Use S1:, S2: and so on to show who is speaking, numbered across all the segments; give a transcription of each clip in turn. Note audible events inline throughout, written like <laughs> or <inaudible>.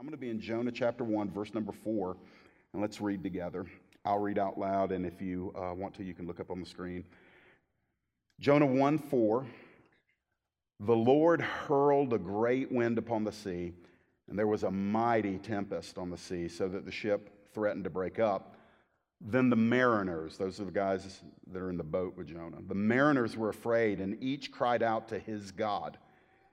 S1: I'm going to be in Jonah chapter 1, verse number 4, and let's read together. I'll read out loud, and if you uh, want to, you can look up on the screen. Jonah 1 4. The Lord hurled a great wind upon the sea, and there was a mighty tempest on the sea, so that the ship threatened to break up. Then the mariners, those are the guys that are in the boat with Jonah, the mariners were afraid, and each cried out to his God.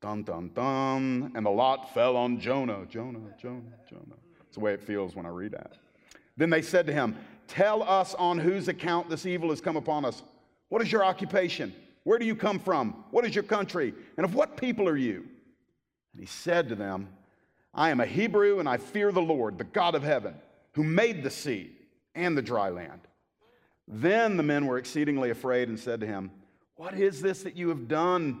S1: Dun, dun, dun. And the lot fell on Jonah. Jonah, Jonah, Jonah. That's the way it feels when I read that. Then they said to him, Tell us on whose account this evil has come upon us. What is your occupation? Where do you come from? What is your country? And of what people are you? And he said to them, I am a Hebrew and I fear the Lord, the God of heaven, who made the sea and the dry land. Then the men were exceedingly afraid and said to him, What is this that you have done?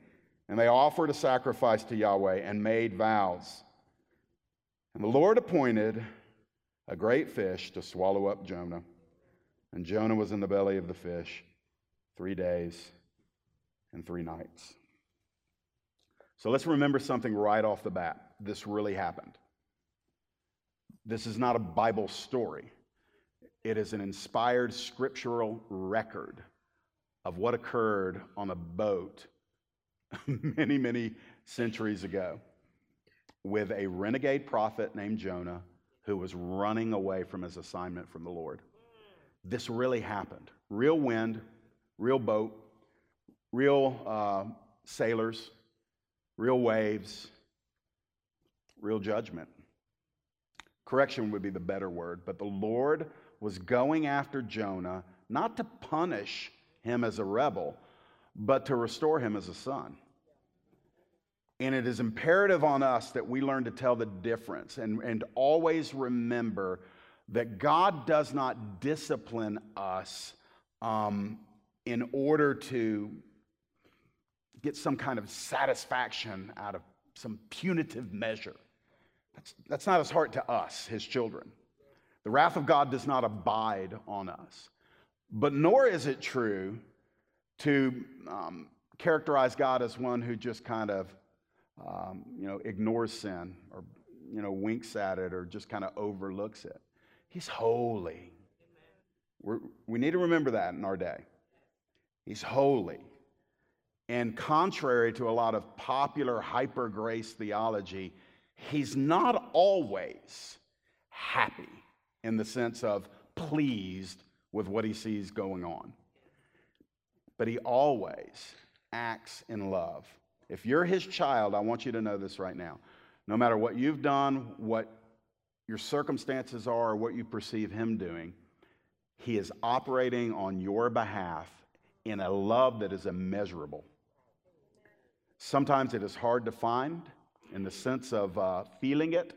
S1: and they offered a sacrifice to Yahweh and made vows. And the Lord appointed a great fish to swallow up Jonah. And Jonah was in the belly of the fish three days and three nights. So let's remember something right off the bat. This really happened. This is not a Bible story, it is an inspired scriptural record of what occurred on a boat <laughs> many, many centuries ago with a renegade prophet named Jonah who was running away from his assignment from the Lord. This really happened. Real wind, real boat, real uh, sailors, real waves, real judgment. Correction would be the better word, but the Lord was going after Jonah not to punish him as a rebel, but to restore him as a son. And it is imperative on us that we learn to tell the difference and, and always remember that God does not discipline us um, in order to get some kind of satisfaction out of some punitive measure. That's, that's not his heart to us, his children. The wrath of God does not abide on us. But nor is it true to um, characterize God as one who just kind of um, you know, ignores sin or, you know, winks at it or just kind of overlooks it. He's holy. We're, we need to remember that in our day. He's holy. And contrary to a lot of popular hyper grace theology, he's not always happy in the sense of pleased with what he sees going on. But he always acts in love. If you're his child, I want you to know this right now. No matter what you've done, what your circumstances are, or what you perceive him doing, he is operating on your behalf in a love that is immeasurable. Sometimes it is hard to find in the sense of uh, feeling it.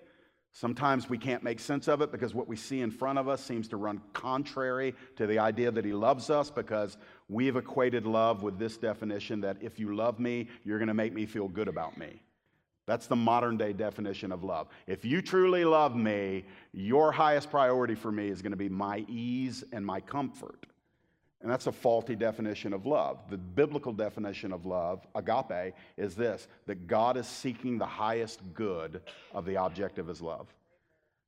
S1: Sometimes we can't make sense of it because what we see in front of us seems to run contrary to the idea that He loves us because we've equated love with this definition that if you love me, you're going to make me feel good about me. That's the modern day definition of love. If you truly love me, your highest priority for me is going to be my ease and my comfort. And that's a faulty definition of love. The biblical definition of love, agape, is this that God is seeking the highest good of the object of his love.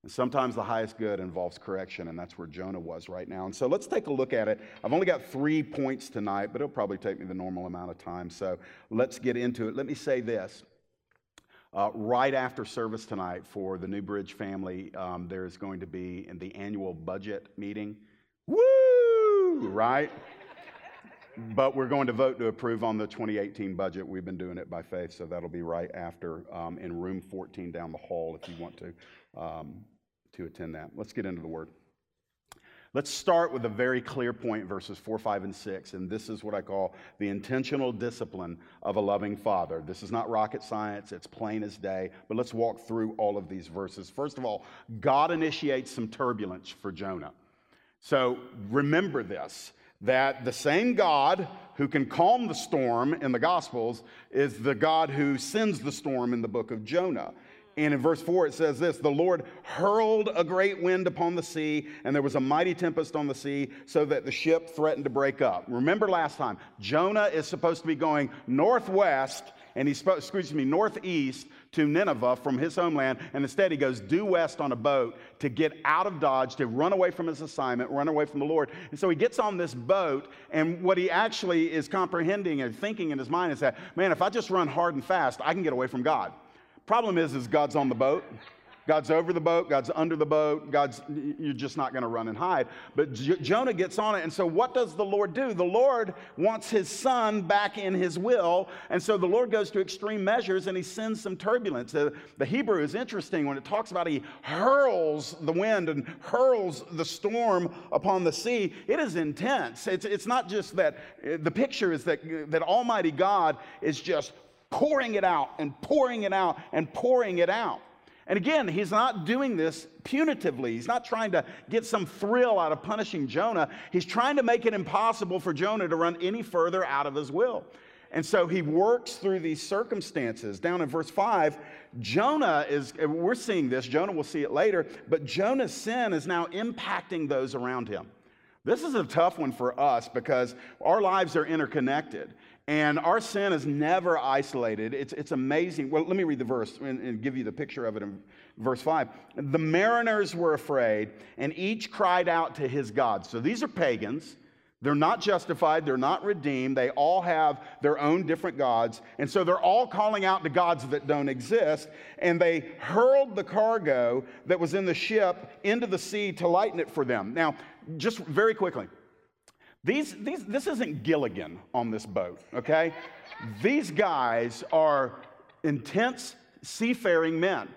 S1: And sometimes the highest good involves correction, and that's where Jonah was right now. And so let's take a look at it. I've only got three points tonight, but it'll probably take me the normal amount of time. So let's get into it. Let me say this. Uh, right after service tonight for the New Bridge family, um, there's going to be in the annual budget meeting. Woo! Right? but we're going to vote to approve on the 2018 budget. We've been doing it by faith, so that'll be right after um, in room 14 down the hall if you want to um, to attend that. Let's get into the word. Let's start with a very clear point, verses 4, 5, and 6. And this is what I call the intentional discipline of a loving father. This is not rocket science, it's plain as day. But let's walk through all of these verses. First of all, God initiates some turbulence for Jonah. So remember this that the same God who can calm the storm in the Gospels is the God who sends the storm in the book of Jonah. And in verse 4, it says this The Lord hurled a great wind upon the sea, and there was a mighty tempest on the sea, so that the ship threatened to break up. Remember last time, Jonah is supposed to be going northwest, and he supposed, excuse me, northeast to Nineveh from his homeland, and instead he goes due west on a boat to get out of Dodge, to run away from his assignment, run away from the Lord. And so he gets on this boat, and what he actually is comprehending and thinking in his mind is that, man, if I just run hard and fast, I can get away from God. Problem is, is God's on the boat. God's over the boat, God's under the boat, God's, you're just not going to run and hide. But J- Jonah gets on it. And so, what does the Lord do? The Lord wants his son back in his will. And so, the Lord goes to extreme measures and he sends some turbulence. The, the Hebrew is interesting when it talks about he hurls the wind and hurls the storm upon the sea. It is intense. It's, it's not just that, eh, the picture is that, that Almighty God is just pouring it out and pouring it out and pouring it out. And again, he's not doing this punitively. He's not trying to get some thrill out of punishing Jonah. He's trying to make it impossible for Jonah to run any further out of his will. And so he works through these circumstances. Down in verse 5, Jonah is, we're seeing this, Jonah will see it later, but Jonah's sin is now impacting those around him. This is a tough one for us because our lives are interconnected. And our sin is never isolated. It's, it's amazing. Well, let me read the verse and, and, give you the picture of it in verse 5. The mariners were afraid, and each cried out to his God. So these are pagans. They're not justified, they're not redeemed. They all have their own different gods. And so they're all calling out to gods that don't exist. And they hurled the cargo that was in the ship into the sea to lighten it for them. Now, just very quickly, these, these, this isn't Gilligan on this boat, okay? these guys are intense seafaring men.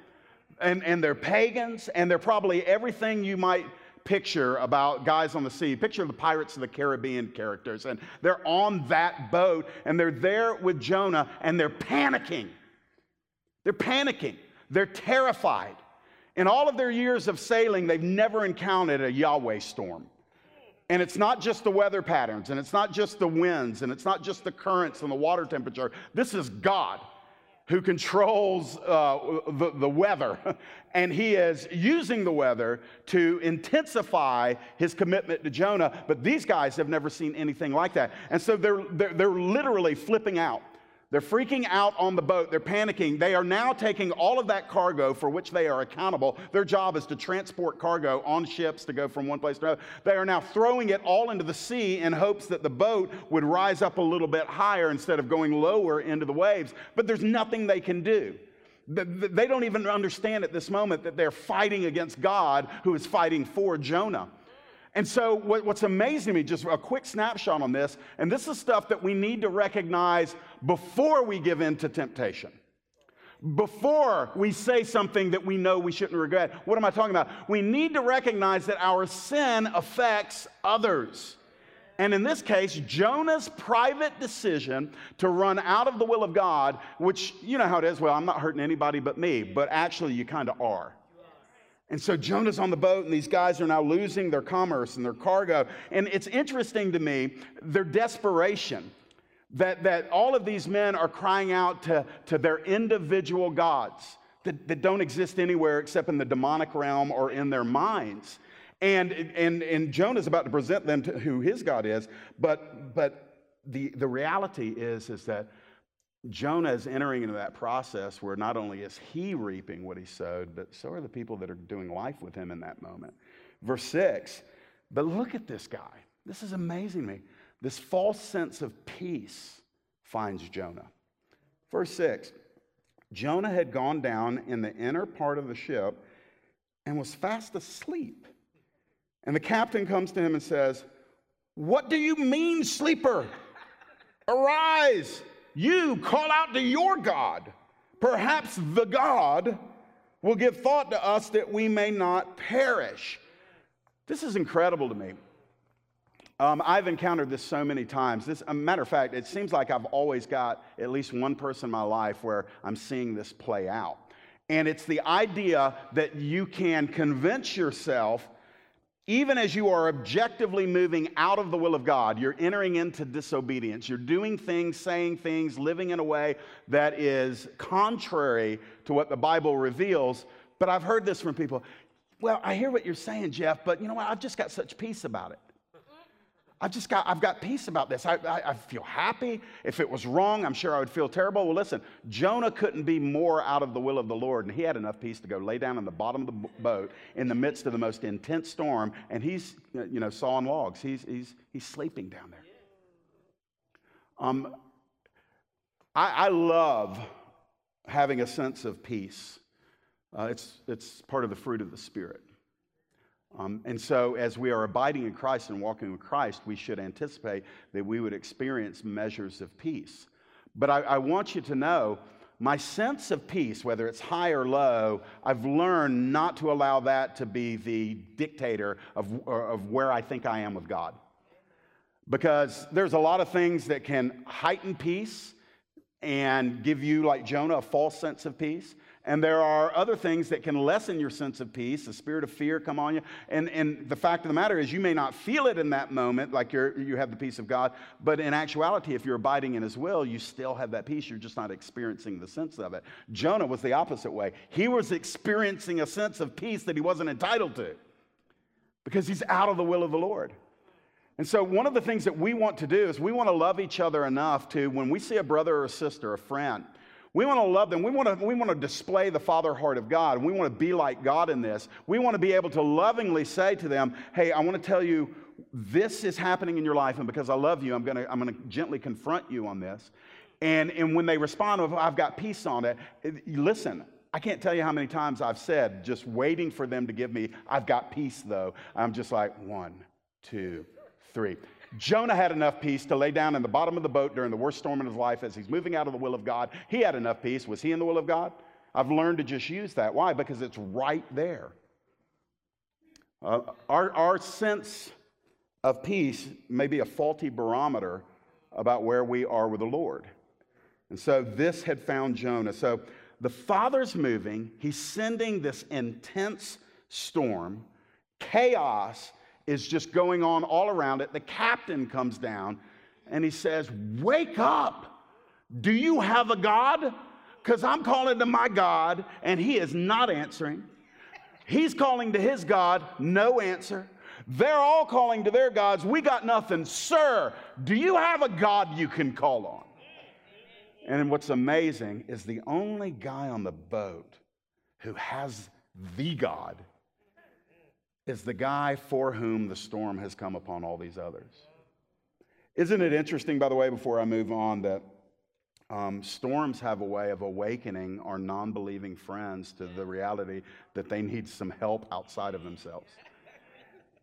S1: And, and they're pagans, and they're probably everything you might picture about guys on the sea. Picture the Pirates of the Caribbean characters. And they're on that boat, and they're there with Jonah, and they're panicking. They're panicking. They're terrified. In all of their years of sailing, they've never encountered a Yahweh storm. And it's not just the weather patterns, and it's not just the winds, and it's not just the currents and the water temperature. This is God who controls uh, the, the weather, <laughs> and he is using the weather to intensify his commitment to Jonah. But these guys have never seen anything like that. And so they're, they're, they're literally flipping out. They're freaking out on the boat. They're panicking. They are now taking all of that cargo for which they are accountable. Their job is to transport cargo on ships to go from one place to another. They are now throwing it all into the sea in hopes that the boat would rise up a little bit higher instead of going lower into the waves. But there's nothing they can do. They don't even understand at this moment that they're fighting against God who is fighting for Jonah. And so, what, what's amazing to me, just a quick snapshot on this, and this is stuff that we need to recognize before we give in to temptation. Before we say something that we know we shouldn't regret. What am I talking about? We need to recognize that our sin affects others. And in this case, Jonah's private decision to run out of the will of God, which you know how it is, well, I'm not hurting anybody but me, but actually you kind of are. And so Jonah's on the boat, and these guys are now losing their commerce and their cargo. And it's interesting to me, their desperation. That, that all of these men are crying out to, to their individual gods that, that don't exist anywhere except in the demonic realm or in their minds. And, and, and Jonah's about to present them to who his God is, but, but the, the reality is, is that Jonah is entering into that process where not only is he reaping what he sowed, but so are the people that are doing life with him in that moment. Verse 6, but look at this guy. This is amazing me. This false sense of peace finds Jonah. Verse 6 Jonah had gone down in the inner part of the ship and was fast asleep. And the captain comes to him and says, What do you mean, sleeper? Arise, you call out to your God. Perhaps the God will give thought to us that we may not perish. This is incredible to me. Um, I've encountered this so many times. This, a matter of fact, it seems like I've always got at least one person in my life where I'm seeing this play out. And it's the idea that you can convince yourself, even as you are objectively moving out of the will of God, you're entering into disobedience. You're doing things, saying things, living in a way that is contrary to what the Bible reveals. But I've heard this from people. Well, I hear what you're saying, Jeff, but you know what? I've just got such peace about it. I've just got, I've got peace about this. I, I, I, feel happy. If it was wrong, I'm sure I would feel terrible. Well, listen, Jonah couldn't be more out of the will of the Lord, and he had enough peace to go lay down in the bottom of the boat in the midst of the most intense storm, and he's, you know, sawing logs. He's, he's, he's sleeping down there. Um, I, I love having a sense of peace. Uh, it's, it's part of the fruit of the Spirit. Um, and so, as we are abiding in Christ and walking with Christ, we should anticipate that we would experience measures of peace. But I, I want you to know my sense of peace, whether it's high or low, I've learned not to allow that to be the dictator of, of where I think I am with God. Because there's a lot of things that can heighten peace and give you, like Jonah, a false sense of peace. And there are other things that can lessen your sense of peace, the spirit of fear come on you. And, and the fact of the matter is, you may not feel it in that moment, like you're, you have the peace of God, but in actuality, if you're abiding in His will, you still have that peace. You're just not experiencing the sense of it. Jonah was the opposite way. He was experiencing a sense of peace that he wasn't entitled to because he's out of the will of the Lord. And so, one of the things that we want to do is we want to love each other enough to, when we see a brother or a sister, a friend, we want to love them. We want to, we want to display the Father heart of God. We want to be like God in this. We want to be able to lovingly say to them, hey, I want to tell you this is happening in your life, and because I love you, I'm going to, I'm going to gently confront you on this. And, and when they respond with, I've got peace on it, listen, I can't tell you how many times I've said, just waiting for them to give me, I've got peace though. I'm just like, one, two, three. Jonah had enough peace to lay down in the bottom of the boat during the worst storm in his life as he's moving out of the will of God. He had enough peace. Was he in the will of God? I've learned to just use that. Why? Because it's right there. Uh, our, our sense of peace may be a faulty barometer about where we are with the Lord. And so this had found Jonah. So the Father's moving, he's sending this intense storm, chaos is just going on all around it. The captain comes down and he says, Wake up! Do you have a God? Because I'm calling to my God and he is not answering. He's calling to his God, no answer. They're all calling to their gods. We got nothing. Sir, do you have a God you can call on? And what's amazing is the only guy on the boat who has the God is the guy for whom the storm has come upon all these others. Isn't it interesting, by the way, before I move on, that um, storms have a way of awakening our non believing friends to the reality that they need some help outside of themselves?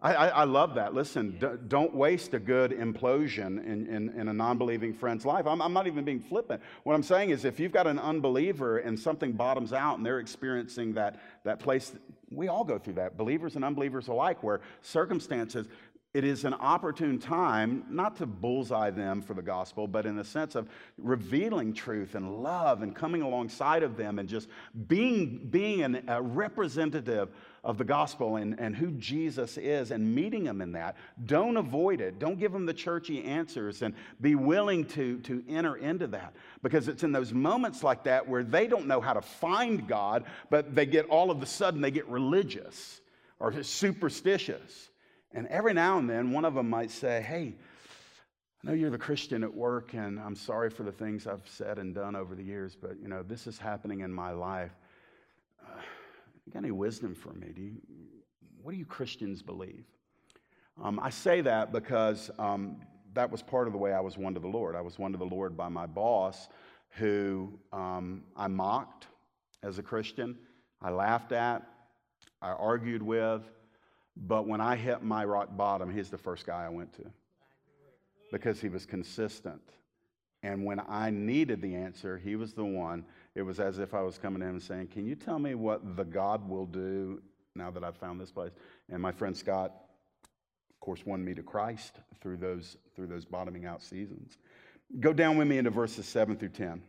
S1: I, I, I love that. Listen, d- don't waste a good implosion in, in, in a non believing friend's life. I'm, I'm not even being flippant. What I'm saying is, if you've got an unbeliever and something bottoms out and they're experiencing that, that place we all go through that, believers and unbelievers alike, where circumstances, it is an opportune time not to bullseye them for the gospel, but in the sense of revealing truth and love and coming alongside of them and just being, being an, a representative of the gospel and, and who Jesus is and meeting them in that. Don't avoid it. Don't give them the churchy answers and be willing to, to enter into that because it's in those moments like that where they don't know how to find God, but they get all of a sudden they get religious or superstitious. And every now and then, one of them might say, Hey, I know you're the Christian at work, and I'm sorry for the things I've said and done over the years, but you know, this is happening in my life. Uh, you got any wisdom for me? Do you, what do you Christians believe? Um, I say that because um, that was part of the way I was won to the Lord. I was won to the Lord by my boss, who um, I mocked as a Christian, I laughed at, I argued with, but when I hit my rock bottom, he's the first guy I went to because he was consistent. And when I needed the answer, he was the one. It was as if I was coming to him and saying, Can you tell me what the God will do now that I've found this place? And my friend Scott, of course, won me to Christ through those, through those bottoming out seasons. Go down with me into verses 7 through 10.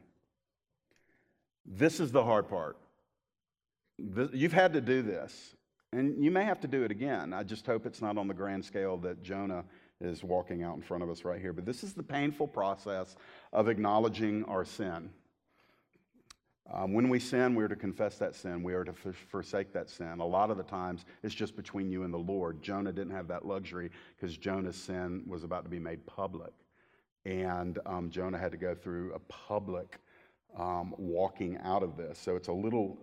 S1: This is the hard part. You've had to do this. And you may have to do it again. I just hope it's not on the grand scale that Jonah is walking out in front of us right here. But this is the painful process of acknowledging our sin. Um, when we sin, we are to confess that sin. We are to f- forsake that sin. A lot of the times, it's just between you and the Lord. Jonah didn't have that luxury because Jonah's sin was about to be made public. And um, Jonah had to go through a public um, walking out of this. So it's a little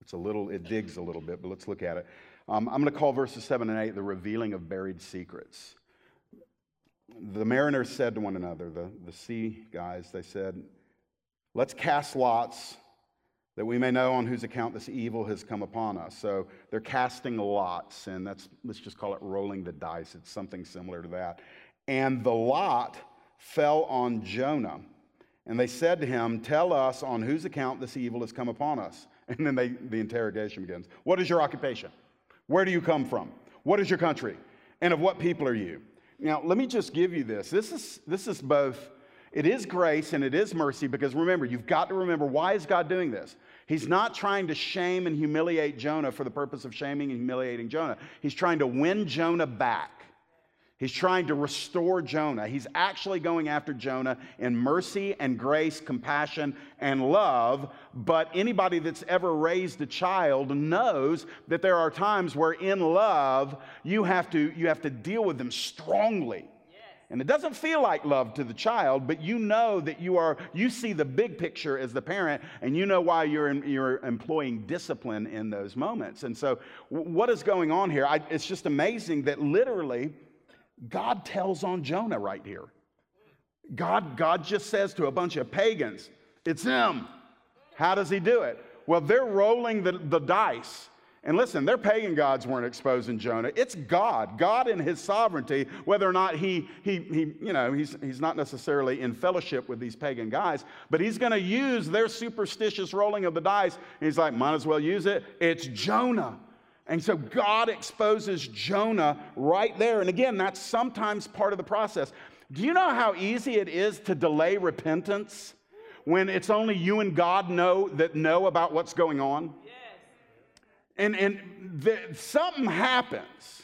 S1: it's a little, it digs a little bit, but let's look at it. Um, I'm going to call verses 7 and 8 the revealing of buried secrets. The mariners said to one another, the, the sea guys, they said, Let's cast lots that we may know on whose account this evil has come upon us. So they're casting lots, and that's, let's just call it rolling the dice. It's something similar to that. And the lot fell on Jonah. And they said to him, Tell us on whose account this evil has come upon us. <laughs> And then they, the interrogation begins. What is your occupation? Where do you come from? What is your country? And of what people are you? Now, let me just give you this. This is, this is both, it is grace and it is mercy because remember, you've got to remember why is God doing this? He's not trying to shame and humiliate Jonah for the purpose of shaming and humiliating Jonah. He's trying to win Jonah back. He's trying to restore Jonah. He's actually going after Jonah in mercy and grace, compassion and love. But anybody that's ever raised a child knows that there are times where in love you have to, you have to deal with them strongly. And it doesn't feel like love to the child, but you know that you are, you see the big picture as the parent, and you know why you're, in, you're employing discipline in those moments. And so, what is going on here? I, it's just amazing that literally, God tells on Jonah right here. God, God just says to a bunch of pagans, It's him. How does he do it? Well, they're rolling the, the dice. And listen, their pagan gods weren't exposing Jonah. It's God, God in his sovereignty, whether or not he, he, he you know, he's, he's not necessarily in fellowship with these pagan guys, but he's going to use their superstitious rolling of the dice. And he's like, might as well use it. It's Jonah. And so God exposes Jonah right there. And again, that's sometimes part of the process. Do you know how easy it is to delay repentance when it's only you and God know that know about what's going on? Yes. And, and the, something happens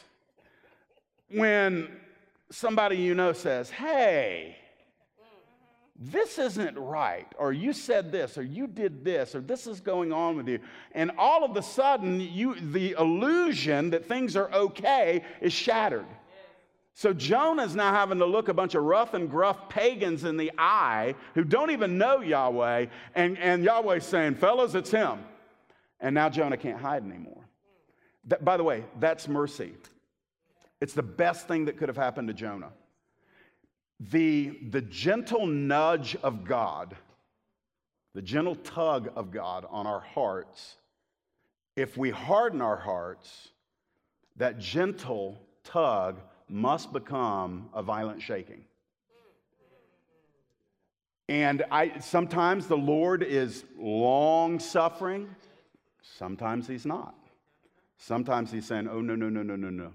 S1: when somebody you know says, Hey, this isn't right, or you said this, or you did this, or this is going on with you. And all of a sudden, you, the illusion that things are okay is shattered. So Jonah's now having to look a bunch of rough and gruff pagans in the eye who don't even know Yahweh, and, and Yahweh's saying, Fellas, it's him. And now Jonah can't hide anymore. That, by the way, that's mercy. It's the best thing that could have happened to Jonah the, the gentle nudge of God, the gentle tug of God on our hearts, if we harden our hearts, that gentle tug must become a violent shaking. And I, sometimes the Lord is long suffering, sometimes He's not. Sometimes He's saying, Oh, no, no, no, no, no, no.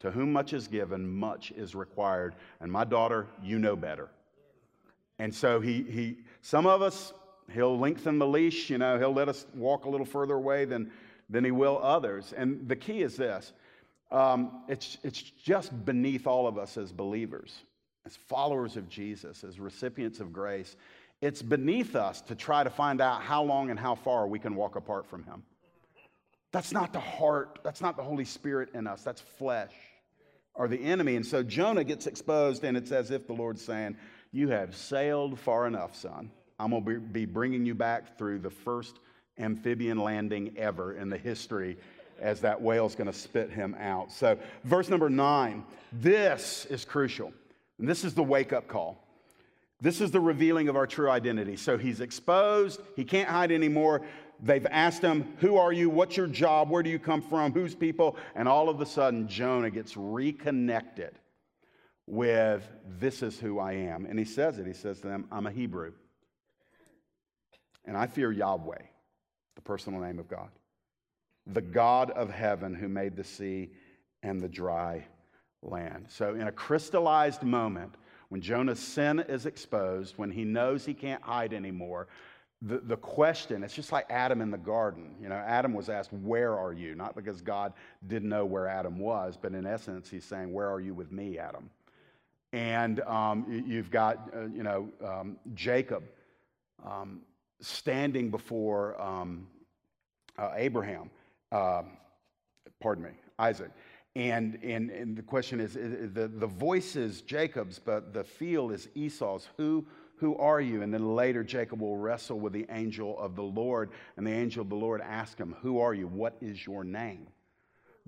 S1: To whom much is given, much is required. And my daughter, you know better. And so he, he some of us, he'll lengthen the leash, you know, he'll let us walk a little further away than, than he will others. And the key is this um, it's, it's just beneath all of us as believers, as followers of Jesus, as recipients of grace. It's beneath us to try to find out how long and how far we can walk apart from him. That's not the heart, that's not the Holy Spirit in us, that's flesh or the enemy. And so Jonah gets exposed, and it's as if the Lord's saying, You have sailed far enough, son. I'm going to be bringing you back through the first amphibian landing ever in the history as that whale's going to spit him out. So, verse number nine, this is crucial. And this is the wake up call. This is the revealing of our true identity. So he's exposed, he can't hide anymore. They've asked him, Who are you? What's your job? Where do you come from? Whose people? And all of a sudden, Jonah gets reconnected with, This is who I am. And he says it. He says to them, I'm a Hebrew. And I fear Yahweh, the personal name of God the God of heaven who made the sea and the dry land. So, in a crystallized moment, when Jonah's sin is exposed, when he knows he can't hide anymore, the, the question, it's just like Adam in the garden. You know, Adam was asked, Where are you? Not because God didn't know where Adam was, but in essence, he's saying, Where are you with me, Adam? And um, you've got, uh, you know, um, Jacob um, standing before um, uh, Abraham um, pardon me, Isaac. And, and, and the question is, the, the voice is Jacob's, but the feel is Esau's. Who, who are you? And then later, Jacob will wrestle with the angel of the Lord, and the angel of the Lord asks him, Who are you? What is your name?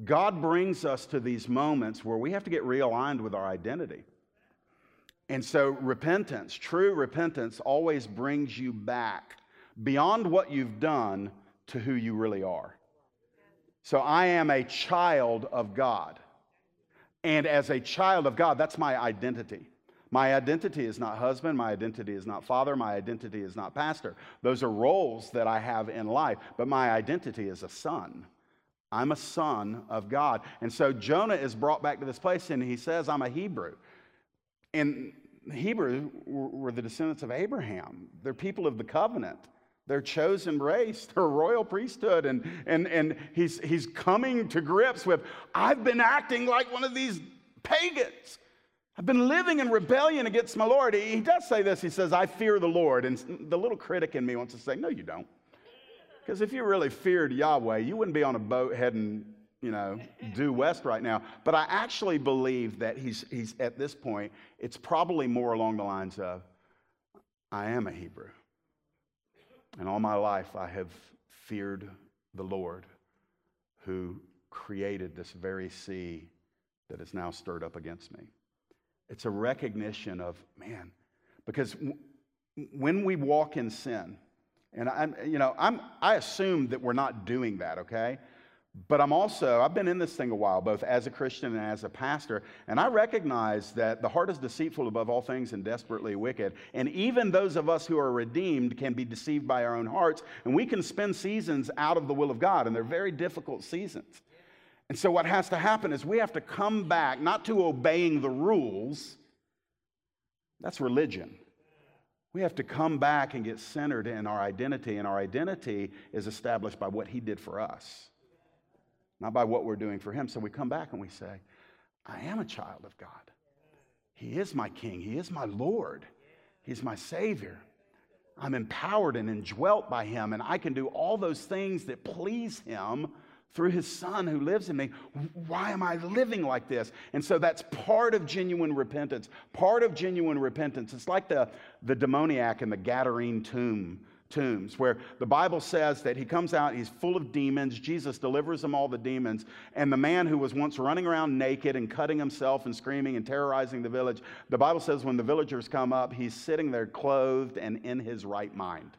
S1: God brings us to these moments where we have to get realigned with our identity. And so, repentance, true repentance, always brings you back beyond what you've done to who you really are. So I am a child of God. And as a child of God, that's my identity. My identity is not husband. My identity is not father. My identity is not pastor. Those are roles that I have in life. But my identity is a son. I'm a son of God. And so Jonah is brought back to this place and he says, I'm a Hebrew. And Hebrew were the descendants of Abraham, they're people of the covenant their chosen race, their royal priesthood. And, and, and he's, he's coming to grips with, I've been acting like one of these pagans. I've been living in rebellion against my Lord. He does say this. He says, I fear the Lord. And the little critic in me wants to say, No, you don't. Because if you really feared Yahweh, you wouldn't be on a boat heading, you know, due west right now. But I actually believe that he's, he's at this point, it's probably more along the lines of, I am a Hebrew. And all my life, I have feared the Lord who created this very sea that is now stirred up against me. It's a recognition of, man, because when we walk in sin, and I'm, you know, I'm, I assume that we're not doing that, okay? But I'm also, I've been in this thing a while, both as a Christian and as a pastor, and I recognize that the heart is deceitful above all things and desperately wicked. And even those of us who are redeemed can be deceived by our own hearts, and we can spend seasons out of the will of God, and they're very difficult seasons. And so, what has to happen is we have to come back, not to obeying the rules, that's religion. We have to come back and get centered in our identity, and our identity is established by what He did for us not by what we're doing for Him. So we come back and we say, I am a child of God. He is my King, He is my Lord, He's my Savior. I'm empowered and indwelt by Him, and I can do all those things that please Him through His Son who lives in me. Why am I living like this? And so that's part of genuine repentance. Part of genuine repentance. It's like the, the demoniac in the Gadarene tomb tombs, where the Bible says that he comes out, he's full of demons. Jesus delivers him all the demons. And the man who was once running around naked and cutting himself and screaming and terrorizing the village, the Bible says when the villagers come up, he's sitting there clothed and in his right mind.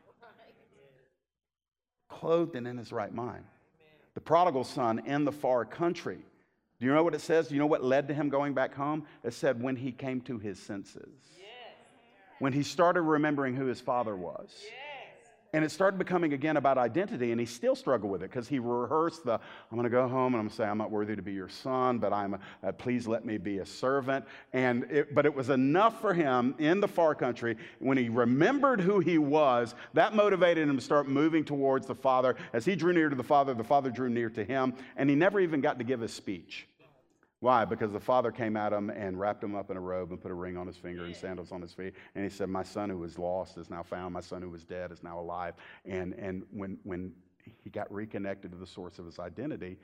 S1: Clothed and in his right mind. The prodigal son in the far country. Do you know what it says? Do you know what led to him going back home? It said when he came to his senses. Yes. When he started remembering who his father was. Yes And it started becoming again about identity, and he still struggled with it because he rehearsed the, I'm going to go home and I'm going to say, I'm not worthy to be your son, but I'm, uh, please let me be a servant. And it, but it was enough for him in the far country when he remembered who he was, that motivated him to start moving towards the Father. As he drew near to the Father, the Father drew near to him, and he never even got to give his speech. Why? Because the father came at him and wrapped him up in a robe and put a ring on his finger and sandals on his feet. And he said, My son who was lost is now found. My son who was dead is now alive. And, and when, when he got reconnected to the source of his identity,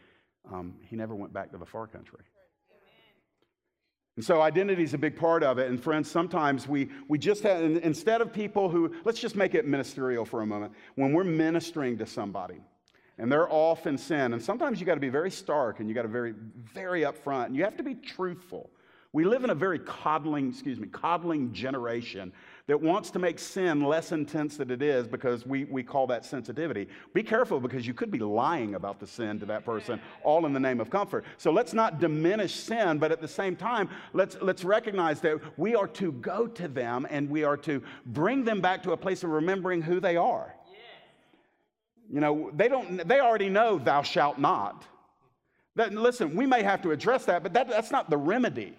S1: um, he never went back to the far country. And so identity is a big part of it. And friends, sometimes we, we just have, instead of people who, let's just make it ministerial for a moment. When we're ministering to somebody, and they're off in sin. And sometimes you got to be very stark and you got to very, very upfront. And you have to be truthful. We live in a very coddling, excuse me, coddling generation that wants to make sin less intense than it is because we, we call that sensitivity. Be careful because you could be lying about the sin to that person, all in the name of comfort. So let's not diminish sin, but at the same time, let's, let's recognize that we are to go to them and we are to bring them back to a place of remembering who they are. You know, they don't they already know thou shalt not. That, listen, we may have to address that, but that, that's not the remedy.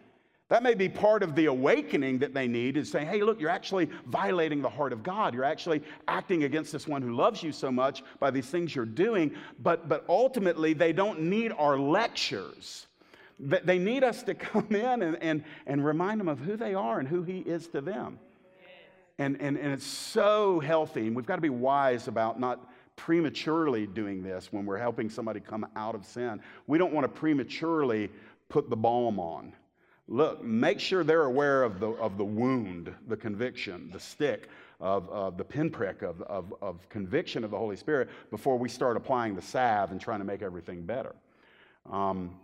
S1: That may be part of the awakening that they need is saying, hey, look, you're actually violating the heart of God. You're actually acting against this one who loves you so much by these things you're doing. But, but ultimately, they don't need our lectures. They need us to <laughs> come in and, and, and remind them of who they are and who He is to them. And, and, and it's so healthy. And we've got to be wise about not prematurely doing this when we're helping somebody come out of sin. We don't want to prematurely put the balm on. Look, make sure they're aware of the, of the wound, the conviction, the stick, of, of the pinprick of, of, of conviction of the Holy Spirit before we start applying the salve and trying to make everything better. Um,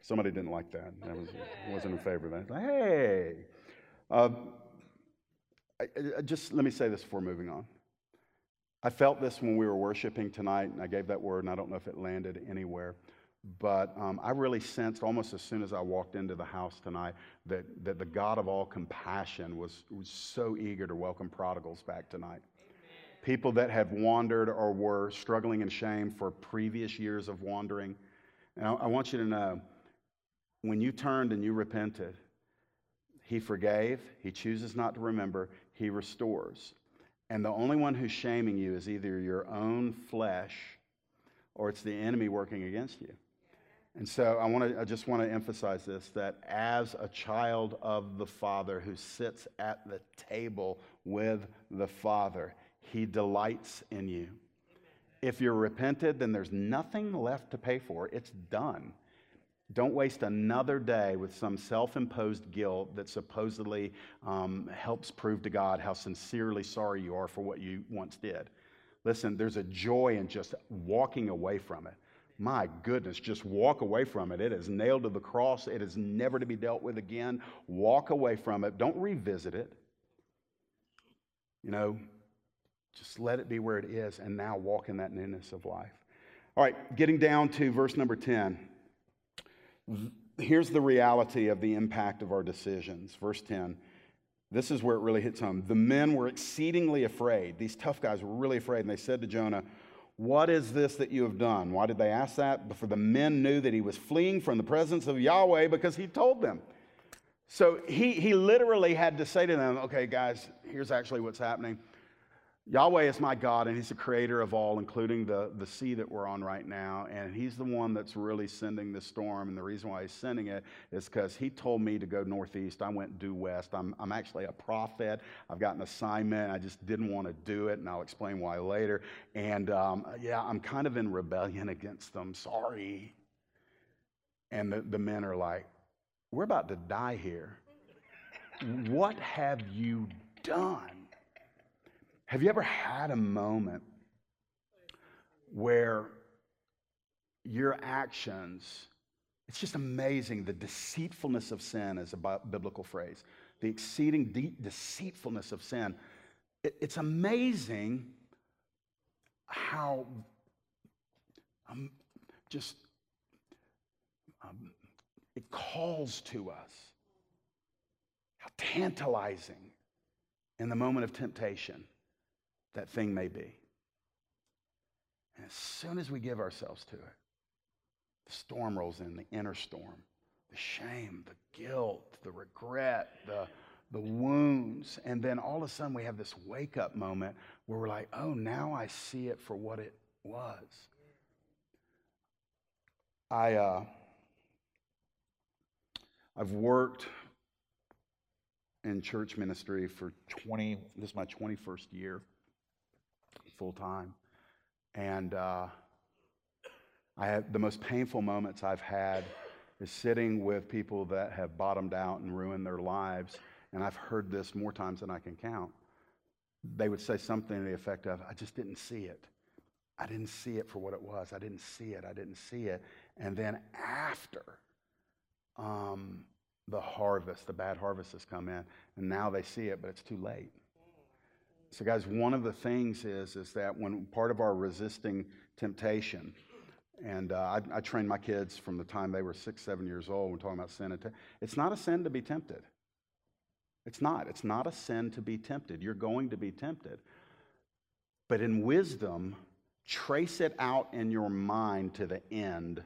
S1: somebody didn't like that. I was, wasn't in favor of that. Hey, uh, I, I, just let me say this before moving on. I felt this when we were worshiping tonight, and I gave that word, and I don't know if it landed anywhere. But um, I really sensed almost as soon as I walked into the house tonight that, that the God of all compassion was, was so eager to welcome prodigals back tonight. People that have wandered or were struggling in shame for previous years of wandering. And I, I want you to know when you turned and you repented, He forgave, He chooses not to remember, He restores. And the only one who's shaming you is either your own flesh or it's the enemy working against you. And so I, want to, I just want to emphasize this that as a child of the Father who sits at the table with the Father, he delights in you. If you're repented, then there's nothing left to pay for. It's done. Don't waste another day with some self imposed guilt that supposedly um, helps prove to God how sincerely sorry you are for what you once did. Listen, there's a joy in just walking away from it. My goodness, just walk away from it. It is nailed to the cross, it is never to be dealt with again. Walk away from it. Don't revisit it. You know, just let it be where it is and now walk in that newness of life. All right, getting down to verse number 10 here's the reality of the impact of our decisions. Verse 10. This is where it really hits home. The men were exceedingly afraid. These tough guys were really afraid, and they said to Jonah, What is this that you have done? Why did they ask that? For the men knew that he was fleeing from the presence of Yahweh because he told them. So he, he literally had to say to them, Okay, guys, here's actually what's happening. Yahweh is my God, and He's the creator of all, including the, the sea that we're on right now. And He's the one that's really sending the storm. And the reason why He's sending it is because He told me to go northeast. I went due west. I'm, I'm actually a prophet. I've got an assignment. I just didn't want to do it, and I'll explain why later. And um, yeah, I'm kind of in rebellion against them. Sorry. And the, the men are like, We're about to die here. What have you done? Have you ever had a moment where your actions, it's just amazing the deceitfulness of sin is a biblical phrase. The exceeding deep deceitfulness of sin. It, it's amazing how um, just um, it calls to us. How tantalizing in the moment of temptation that thing may be. And as soon as we give ourselves to it, the storm rolls in, the inner storm, the shame, the guilt, the regret, the, the wounds. And then all of a sudden we have this wake up moment where we're like, oh, now I see it for what it was. I, uh, I've worked in church ministry for 20, this is my 21st year full time. And uh, I have the most painful moments I've had is sitting with people that have bottomed out and ruined their lives. And I've heard this more times than I can count. They would say something to the effect of, I just didn't see it. I didn't see it for what it was. I didn't see it. I didn't see it. And then after um, the harvest, the bad harvest has come in, and now they see it, but it's too late. So, guys, one of the things is, is that when part of our resisting temptation, and uh, I, I trained my kids from the time they were six, seven years old. We're talking about sin. It's not a sin to be tempted. It's not. It's not a sin to be tempted. You're going to be tempted. But in wisdom, trace it out in your mind to the end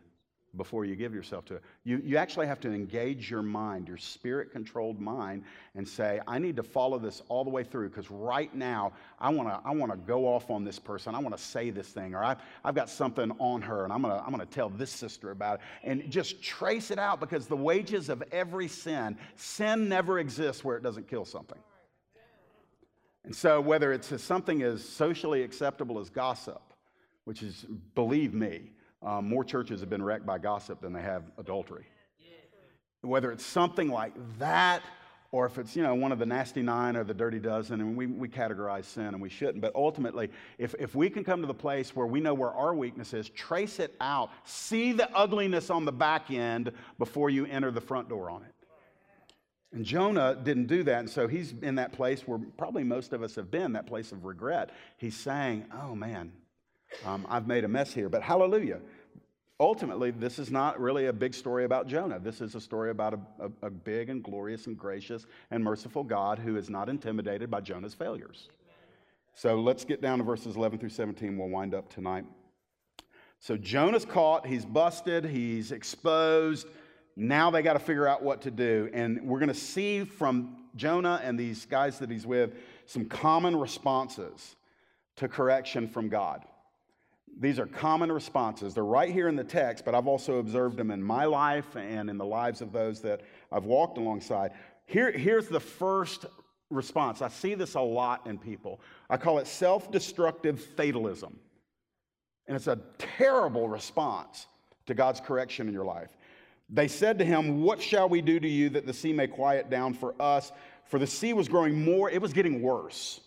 S1: before you give yourself to it. You, you actually have to engage your mind, your spirit controlled mind, and say, I need to follow this all the way through because right now I want to I wanna go off on this person. I want to say this thing, or I've, I've got something on her and I'm going to I'm going to tell this sister about it. And just trace it out because the wages of every sin, sin never exists where it doesn't kill something. And so, whether it's something as socially acceptable as gossip, which is, believe me, um, more churches have been wrecked by gossip than they have adultery. Whether it's something like that, or if it's, you know, one of the nasty nine or the dirty dozen, and we, we categorize sin and we shouldn't. But ultimately, if, if we can come to the place where we know where our weakness is, trace it out, see the ugliness on the back end before you enter the front door on it. And Jonah didn't do that. And so he's in that place where probably most of us have been, that place of regret. He's saying, Oh man, um, I've made a mess here. But hallelujah. Ultimately, this is not really a big story about Jonah. This is a story about a, a, a big and glorious and gracious and merciful God who is not intimidated by Jonah's failures. So let's get down to verses 11 through 17. We'll wind up tonight. So Jonah's caught, he's busted, he's exposed. Now they got to figure out what to do. And we're going to see from Jonah and these guys that he's with some common responses to correction from God. These are common responses. They're right here in the text, but I've also observed them in my life and in the lives of those that I've walked alongside. Here, here's the first response. I see this a lot in people. I call it self destructive fatalism. And it's a terrible response to God's correction in your life. They said to him, What shall we do to you that the sea may quiet down for us? For the sea was growing more, it was getting worse.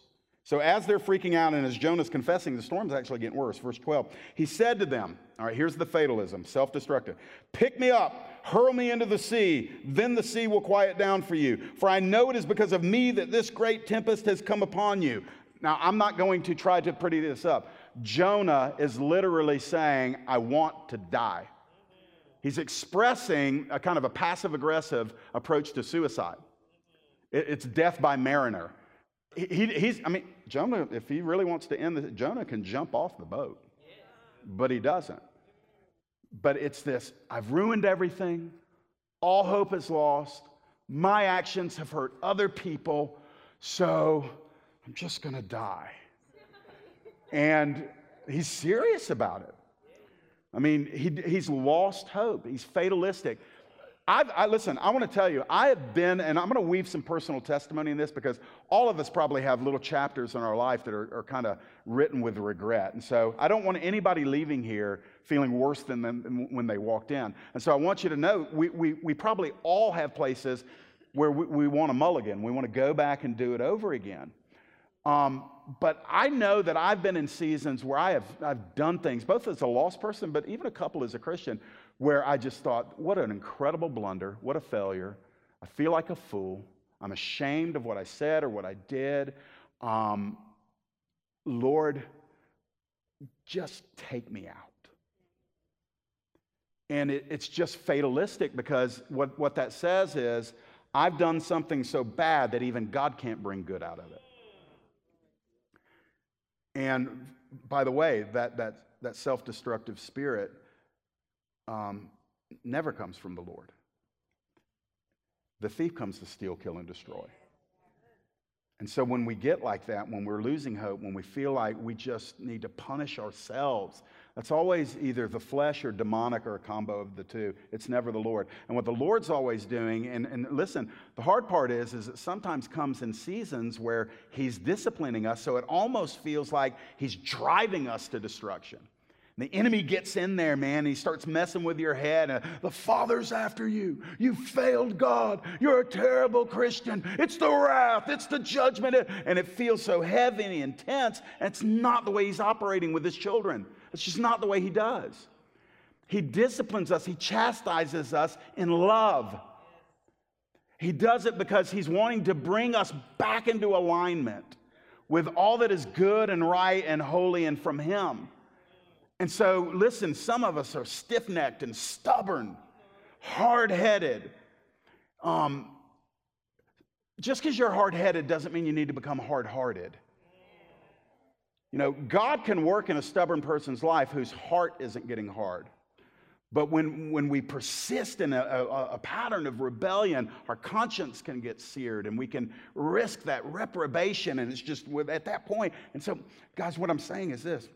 S1: So as they're freaking out and as Jonah's confessing, the storm's actually getting worse. Verse 12. He said to them, All right, here's the fatalism, self destructive. Pick me up, hurl me into the sea, then the sea will quiet down for you. For I know it is because of me that this great tempest has come upon you. Now, I'm not going to try to pretty this up. Jonah is literally saying, I want to die. He's expressing a kind of a passive aggressive approach to suicide. It's death by mariner. He, he's, I mean, Jonah, if he really wants to end this, Jonah can jump off the boat, but he doesn't. But it's this I've ruined everything, all hope is lost, my actions have hurt other people, so I'm just to die. And he's serious about it. I mean, he, he's lost hope. He's fatalistic. I've, I, listen, I want to tell you, I have been, and I'm going to weave some personal testimony in this because all of us probably have little chapters in our life that are, are kind of written with regret. And so I don't want anybody leaving here feeling worse than them when they walked in. And so I want you to know we, we, we probably all have places where we, we want to mulligan. We want to go back and do it over again. Um, but I know that I've been in seasons where I have I've done things, both as a lost person, but even a couple as a Christian, where I just thought, what an incredible blunder, what a failure. I feel like a fool. I'm ashamed of what I said or what I did. Um, Lord, just take me out. And it, it's just fatalistic because what, what that says is, I've done something so bad that even God can't bring good out of it. And by the way, that, that, that self destructive spirit um, never comes from the Lord. The thief comes to steal, kill, and destroy. And so when we get like that, when we're losing hope, when we feel like we just need to punish ourselves, that's always either the flesh or demonic or a combo of the two. It's never the Lord. And what the Lord's always doing, and, and listen, the hard part is, is it sometimes comes in seasons where He's disciplining us, so it almost feels like He's driving us to destruction. The enemy gets in there, man, and he starts messing with your head. And the Father's after you. You failed God. You're a terrible Christian. It's the wrath, it's the judgment. And it feels so heavy and intense. And it's not the way he's operating with his children. It's just not the way he does. He disciplines us, he chastises us in love. He does it because he's wanting to bring us back into alignment with all that is good and right and holy and from him. And so, listen, some of us are stiff necked and stubborn, hard headed. Um, just because you're hard headed doesn't mean you need to become hard hearted. You know, God can work in a stubborn person's life whose heart isn't getting hard. But when, when we persist in a, a, a, pattern of rebellion, our conscience can get seared and we can risk that reprobation. And it's just at that point. And so, guys, what I'm saying is this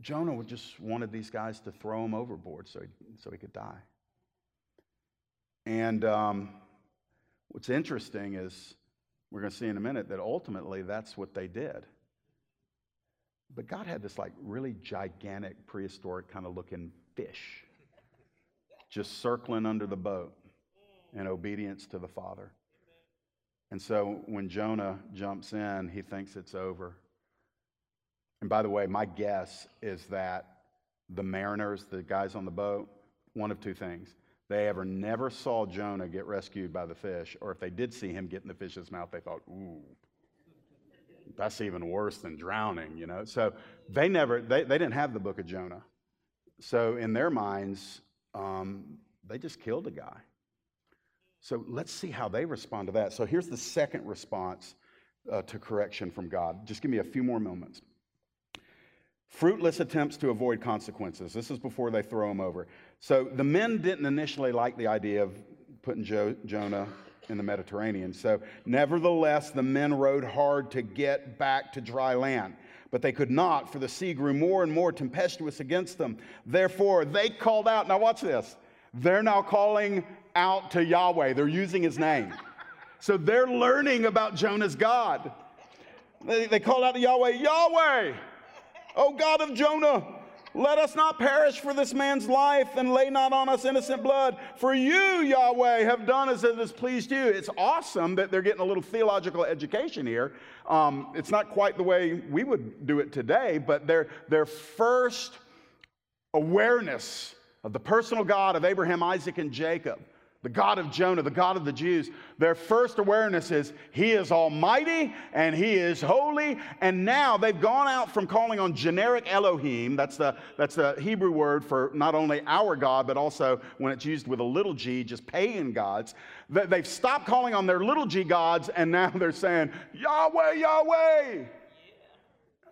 S1: Jonah just wanted these guys to throw him overboard so he, so he could die. And um, what's interesting is we're going to see in a minute that ultimately that's what they did. But God had this like really gigantic prehistoric kind of looking fish just circling under the boat in obedience to the Father. And so when Jonah jumps in, he thinks it's over. And by the way, my guess is that the mariners, the guys on the boat, one of two things. They ever never saw Jonah get rescued by the fish, or if they did see him get in the fish's mouth, they thought, ooh, that's even worse than drowning, you know? So they never, they, they didn't have the book of Jonah. So in their minds, um, they just killed a guy. So let's see how they respond to that. So here's the second response uh, to correction from God. Just give me a few more moments. Fruitless attempts to avoid consequences. This is before they throw him over. So the men didn't initially like the idea of putting jo- Jonah in the Mediterranean. So, nevertheless, the men rowed hard to get back to dry land. But they could not, for the sea grew more and more tempestuous against them. Therefore, they called out. Now, watch this. They're now calling out to Yahweh, they're using his name. So, they're learning about Jonah's God. They, they called out to Yahweh, Yahweh! O God of Jonah, let us not perish for this man's life and lay not on us innocent blood. For you, Yahweh, have done as it has pleased you. It's awesome that they're getting a little theological education here. Um, it's not quite the way we would do it today, but their, their first awareness of the personal God of Abraham, Isaac, and Jacob the God of Jonah, the God of the Jews, their first awareness is He is almighty and He is holy. And now they've gone out from calling on generic Elohim, that's the, that's the Hebrew word for not only our God, but also when it's used with a little g, just pagan gods. They've stopped calling on their little g gods and now <laughs> they're saying, Yahweh, Yahweh.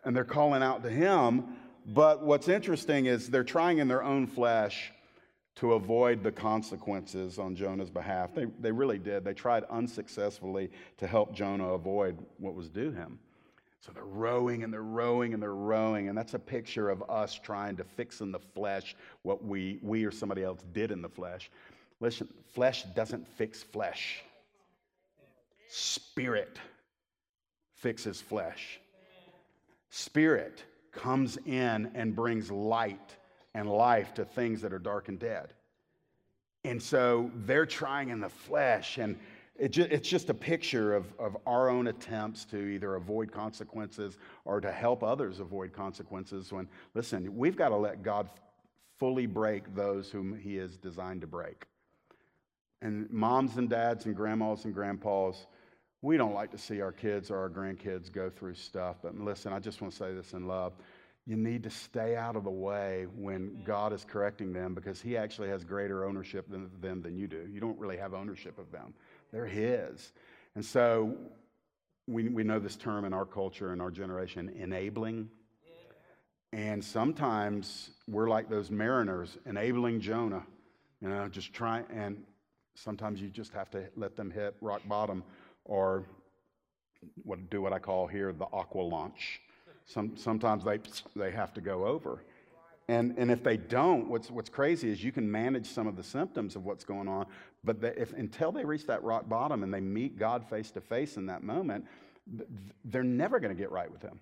S1: And they're calling out to Him. But what's interesting is they're trying in their own flesh to avoid the consequences on Jonah's behalf. They, they really did. They tried unsuccessfully to help Jonah avoid what was due him. So they're rowing and they're rowing and they're rowing. And that's a picture of us trying to fix in the flesh what we, we or somebody else did in the flesh. Listen, flesh doesn't fix flesh, spirit fixes flesh. Spirit comes in and brings light and life to things that are dark and dead. And so they're trying in the flesh, and it ju- it's just a picture of, of our own attempts to either avoid consequences or to help others avoid consequences. When, listen, we've got to let God fully break those whom He is designed to break. And moms and dads and grandmas and grandpas, we don't like to see our kids or our grandkids go through stuff. But listen, I just want to say this in love you need to stay out of the way when mm-hmm. God is correcting them because He actually has greater ownership than them than you do. You don't really have ownership of them, they're His. And so we, we know this term in our culture and our generation enabling. And sometimes we're like those mariners enabling Jonah, you know, just try and sometimes you just have to let them hit rock bottom or what, do what I call here the aqua launch. Some, sometimes they, they have to go over. And, and if they don't, what's, what's crazy is you can manage some of the symptoms of what's going on, but if, until they reach that rock bottom and they meet God face to face in that moment, they're never going to get right with Him.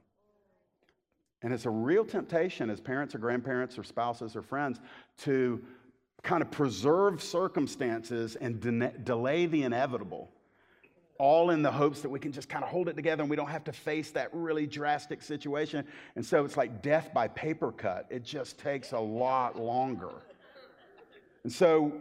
S1: And it's a real temptation as parents or grandparents or spouses or friends to kind of preserve circumstances and de- delay the inevitable all in the hopes that we can just kind of hold it together and we don't have to face that really drastic situation. And so it's like death by paper cut. It just takes a lot longer. And so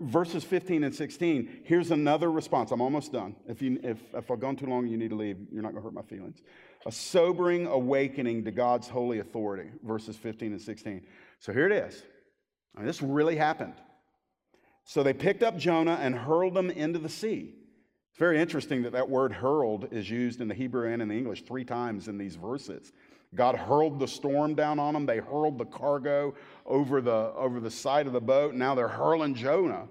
S1: verses 15 and 16, here's another response. I'm almost done. If, you, if, if I've gone too long you need to leave, you're not going to hurt my feelings. A sobering awakening to God's holy authority, verses 15 and 16. So here it is. I mean, this really happened. So they picked up Jonah and hurled him into the sea. Very interesting that that word hurled is used in the Hebrew and in the English three times in these verses. God hurled the storm down on them. They hurled the cargo over the, over the side of the boat. Now they're hurling Jonah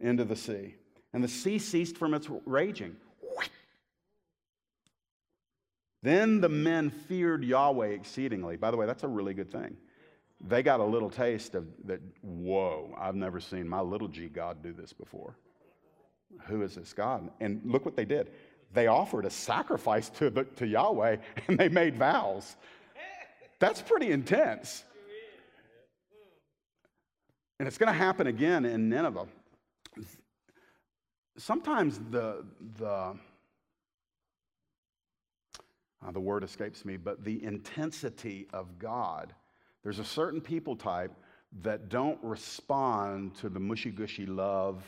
S1: into the sea. And the sea ceased from its raging. Then the men feared Yahweh exceedingly. By the way, that's a really good thing. They got a little taste of that, whoa, I've never seen my little g God do this before. Who is this God? And look what they did. They offered a sacrifice to, the, to Yahweh <laughs> and they made vows. That's pretty intense. And it's going to happen again in Nineveh. Sometimes the, the, uh, the word escapes me, but the intensity of God. There's a certain people type that don't respond to the mushy gushy love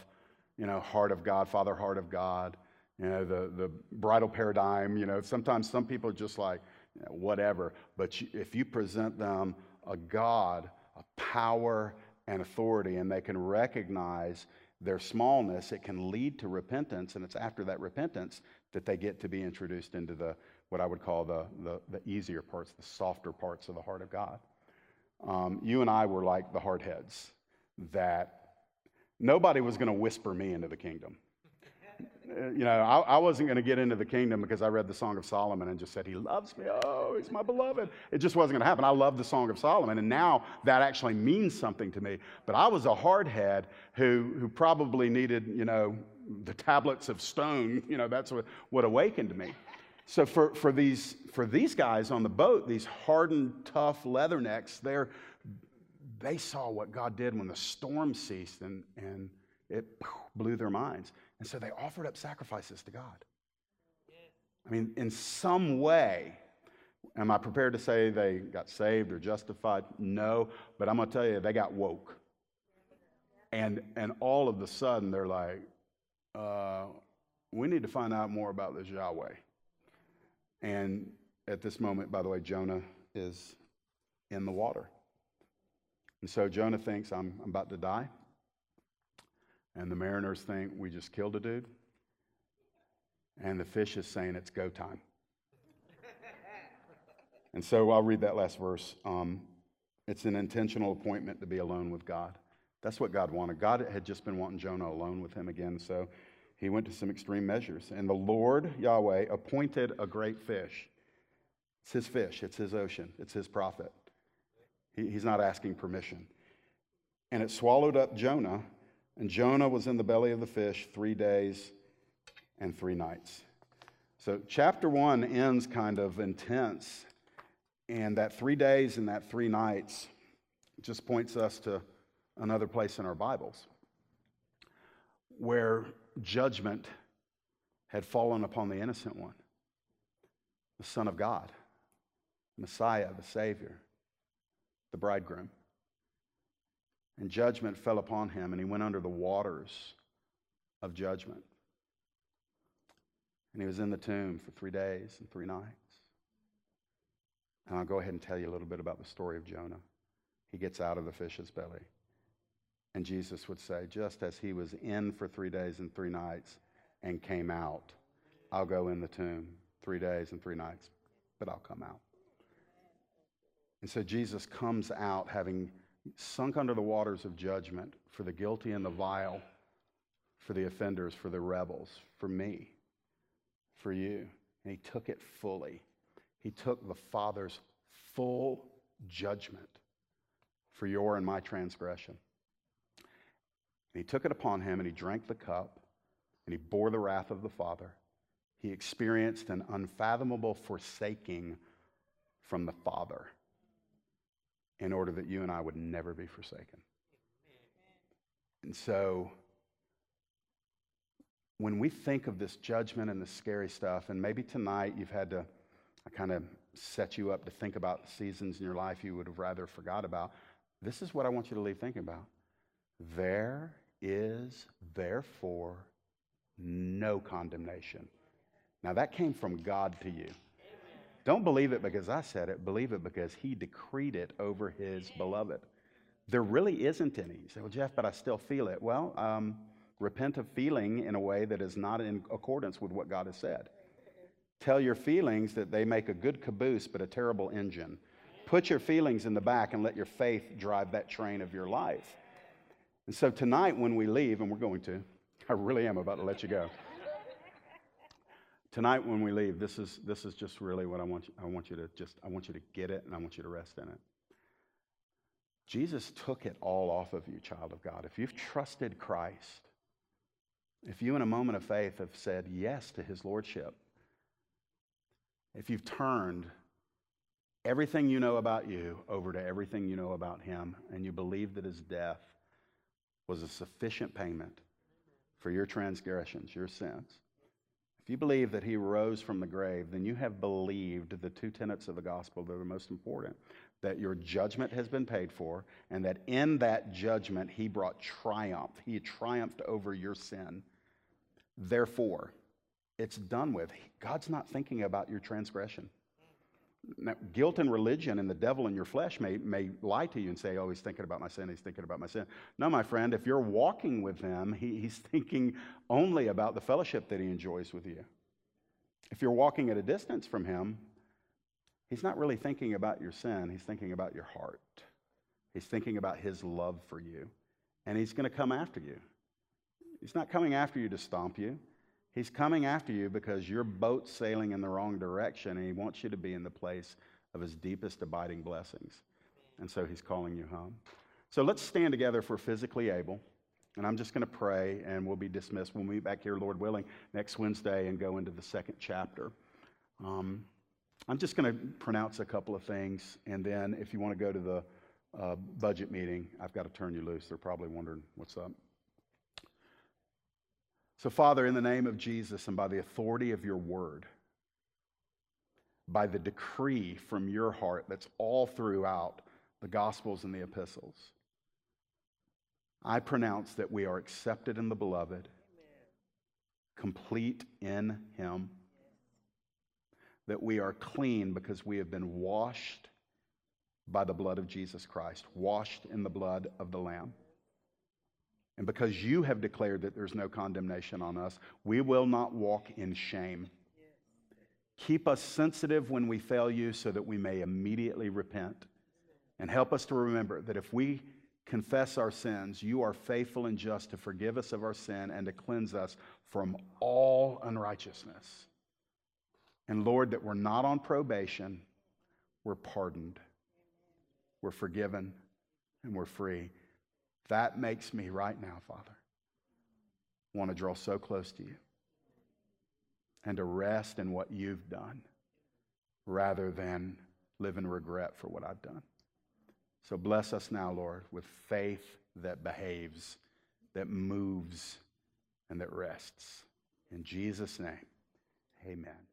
S1: you know, heart of God, Father, heart of God, you know, the, the bridal paradigm. You know, sometimes some people are just like, you know, whatever. But you, if you present them a God, a power and authority, and they can recognize their smallness, it can lead to repentance. And it's after that repentance that they get to be introduced into the what I would call the, the, the easier parts, the softer parts of the heart of God. Um, you and I were like the hardheads that nobody was going to whisper me into the kingdom. Uh, you know, I, I wasn't going to get into the kingdom because I read the Song of Solomon and just said, He loves me. Oh, He's my beloved. It just wasn't going to happen. I love the Song of Solomon, and now that actually means something to me. But I was a hardhead who, who probably needed, you know, the tablets of stone. <laughs> You know, that's what, what awakened me. So for, for, these, for these guys on the boat, these hardened, tough leathernecks, they're, they saw what God did when the storm ceased and, and it blew their minds. And so they offered up sacrifices to God. I mean, in some way, am I prepared to say they got saved or justified? No, but I'm going to tell you, they got woke. And, and all of a the sudden, they're like, uh, we need to find out more about this Yahweh. And at this moment, by the way, Jonah is in the water. And so Jonah thinks, I'm, I'm about to die. And the mariners think, we just killed a dude. And the fish is saying, it's go time. <laughs> and so I'll read that last verse. Um, it's an intentional appointment to be alone with God. That's what God wanted. God had just been wanting Jonah alone with him again, so he went to some extreme measures. And the Lord, Yahweh, appointed a great fish. It's his fish, it's his ocean, it's his prophet. He, he's not asking permission. And it swallowed up Jonah, and Jonah was in the belly of the fish three days and three nights. So, chapter one ends kind of intense, and that three days and that three nights just points us to another place in our Bibles where judgment had fallen upon the innocent one, the Son of God, Messiah, the Savior the bridegroom. And judgment fell upon him, and he went under the waters of judgment. And he was in the tomb for three days and three nights. And I'll go ahead and tell you a little bit about the story of Jonah. He gets out of the fish's belly. And Jesus would say, just as he was in for three days and three nights and came out, I'll go in the tomb three days and three nights, but I'll come out. And so Jesus comes out having sunk under the waters of judgment for the guilty and the vile, for the offenders, for the rebels, for me, for you. And he took it fully. He took the Father's full judgment for your and my transgression. And he took it upon him and he drank the cup and he bore the wrath of the Father. He experienced an unfathomable forsaking from the Father in order that you and I would never be forsaken. And so, when we think of this judgment and the scary stuff, and maybe tonight you've had to kind of set you up to think about seasons in your life you would have rather forgot about, this is what I want you to leave thinking about. There is therefore no condemnation. Now, that came from God to you. Don't believe it because I said it, believe it because He decreed it over His beloved. There really isn't any. You say, well, Jeff, but I still feel it. Well, um, repent of feeling in a way that is not in accordance with what God has said. Tell your feelings that they make a good caboose but a terrible engine. Put your feelings in the back and let your faith drive that train of your life. And so tonight, when we leave, and we're going to, <laughs> I really am about to let you go. Tonight, when we leave, this is, this is just really what I want, you, I want you to just, I want you to get it and I want you to rest in it. Jesus took it all off of you, child of God. If you've trusted Christ, if you in a moment of faith have said yes to his lordship, if you've turned everything you know about you over to everything you know about him, and you believe that his death was a sufficient payment for your transgressions, your sins. If you believe that he rose from the grave, then you have believed the two tenets of the gospel that are most important that your judgment has been paid for, and that in that judgment he brought triumph. He triumphed over your sin. Therefore, it's done with. God's not thinking about your transgression. Now, guilt and religion and the devil in your flesh may, may lie to you and say, Oh, he's thinking about my sin, he's thinking about my sin. No, my friend, if you're walking with him, he, he's <laughs> thinking only about the fellowship that he enjoys with you. If you're walking at a distance from him, he's not really thinking about your sin, he's thinking about your heart. He's thinking about his love for you, and he's going to come after you. He's not coming after you to stomp you. He's coming after you because your boat's sailing in the wrong direction and he wants you to be in the place of his deepest abiding blessings. And so he's calling you home. So let's stand together if we're physically able. And I'm just going to pray and we'll be dismissed. We'll meet back here, Lord willing, next Wednesday and go into the second chapter. Um, I'm just going to pronounce a couple of things. And then if you want to go to the uh, budget meeting, I've got to turn you loose. They're probably wondering what's up. So, Father, in the name of Jesus and by the authority of your word, by the decree from your heart that's all throughout the Gospels and the epistles, I pronounce that we are accepted in the beloved, complete in him, that we are clean because we have been washed by the blood of Jesus Christ, washed in the blood of the Lamb. And because you have declared that there's no condemnation on us, we will not walk in shame. Keep us sensitive when we fail you so that we may immediately repent. And help us to remember that if we confess our sins, you are faithful and just to forgive us of our sin and to cleanse us from all unrighteousness. And Lord, that we're not on probation, we're pardoned, we're forgiven, and we're free. That makes me right now, Father, want to draw so close to you and to rest in what you've done rather than live in regret for what I've done. So bless us now, Lord, with faith that behaves, that moves, and that rests. In Jesus' name, amen.